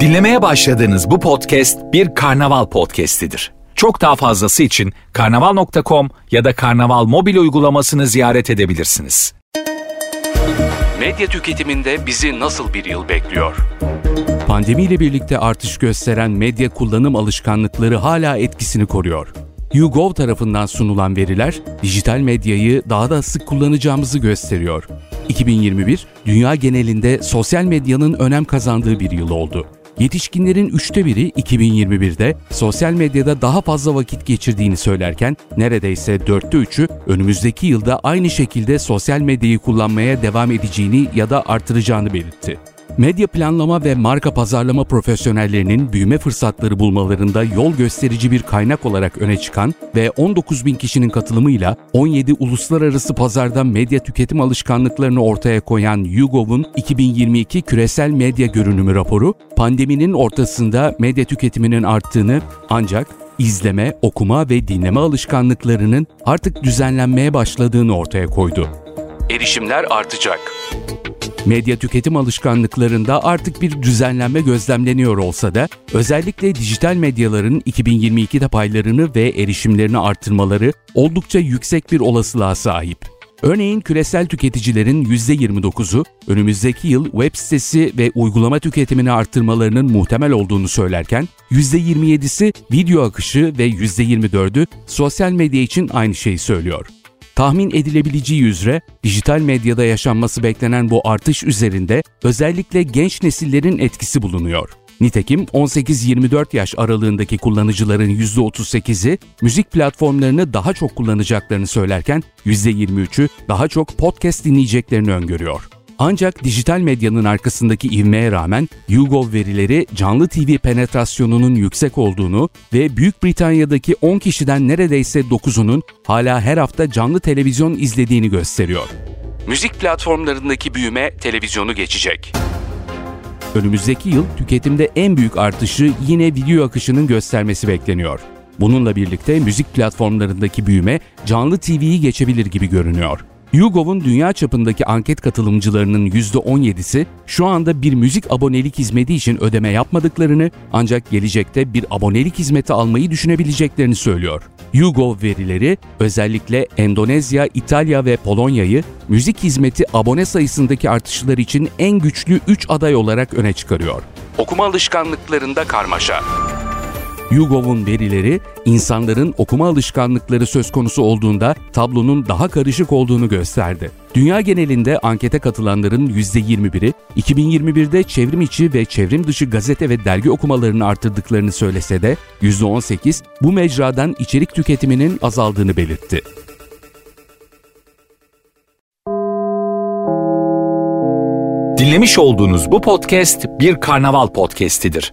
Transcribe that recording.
Dinlemeye başladığınız bu podcast bir karnaval podcastidir. Çok daha fazlası için karnaval.com ya da karnaval mobil uygulamasını ziyaret edebilirsiniz. Medya tüketiminde bizi nasıl bir yıl bekliyor? Pandemiyle birlikte artış gösteren medya kullanım alışkanlıkları hala etkisini koruyor. YouGov tarafından sunulan veriler dijital medyayı daha da sık kullanacağımızı gösteriyor. 2021, dünya genelinde sosyal medyanın önem kazandığı bir yıl oldu. Yetişkinlerin üçte biri 2021'de sosyal medyada daha fazla vakit geçirdiğini söylerken neredeyse dörtte üçü önümüzdeki yılda aynı şekilde sosyal medyayı kullanmaya devam edeceğini ya da artıracağını belirtti. Medya planlama ve marka pazarlama profesyonellerinin büyüme fırsatları bulmalarında yol gösterici bir kaynak olarak öne çıkan ve 19 bin kişinin katılımıyla 17 uluslararası pazarda medya tüketim alışkanlıklarını ortaya koyan YouGov'un 2022 küresel medya görünümü raporu, pandeminin ortasında medya tüketiminin arttığını ancak izleme, okuma ve dinleme alışkanlıklarının artık düzenlenmeye başladığını ortaya koydu. Erişimler artacak. Medya tüketim alışkanlıklarında artık bir düzenlenme gözlemleniyor olsa da özellikle dijital medyaların 2022'de paylarını ve erişimlerini arttırmaları oldukça yüksek bir olasılığa sahip. Örneğin küresel tüketicilerin %29'u önümüzdeki yıl web sitesi ve uygulama tüketimini arttırmalarının muhtemel olduğunu söylerken %27'si video akışı ve %24'ü sosyal medya için aynı şeyi söylüyor. Tahmin edilebileceği üzere dijital medyada yaşanması beklenen bu artış üzerinde özellikle genç nesillerin etkisi bulunuyor. Nitekim 18-24 yaş aralığındaki kullanıcıların %38'i müzik platformlarını daha çok kullanacaklarını söylerken %23'ü daha çok podcast dinleyeceklerini öngörüyor. Ancak dijital medyanın arkasındaki ivmeye rağmen YouGov verileri canlı TV penetrasyonunun yüksek olduğunu ve Büyük Britanya'daki 10 kişiden neredeyse 9'unun hala her hafta canlı televizyon izlediğini gösteriyor. Müzik platformlarındaki büyüme televizyonu geçecek. Önümüzdeki yıl tüketimde en büyük artışı yine video akışının göstermesi bekleniyor. Bununla birlikte müzik platformlarındaki büyüme canlı TV'yi geçebilir gibi görünüyor. YouGov'un dünya çapındaki anket katılımcılarının %17'si şu anda bir müzik abonelik hizmeti için ödeme yapmadıklarını ancak gelecekte bir abonelik hizmeti almayı düşünebileceklerini söylüyor. YouGov verileri özellikle Endonezya, İtalya ve Polonya'yı müzik hizmeti abone sayısındaki artışlar için en güçlü 3 aday olarak öne çıkarıyor. Okuma alışkanlıklarında karmaşa. YouGov'un verileri insanların okuma alışkanlıkları söz konusu olduğunda tablonun daha karışık olduğunu gösterdi. Dünya genelinde ankete katılanların %21'i 2021'de çevrim içi ve çevrim dışı gazete ve dergi okumalarını artırdıklarını söylese de %18 bu mecradan içerik tüketiminin azaldığını belirtti. Dinlemiş olduğunuz bu podcast bir karnaval podcastidir.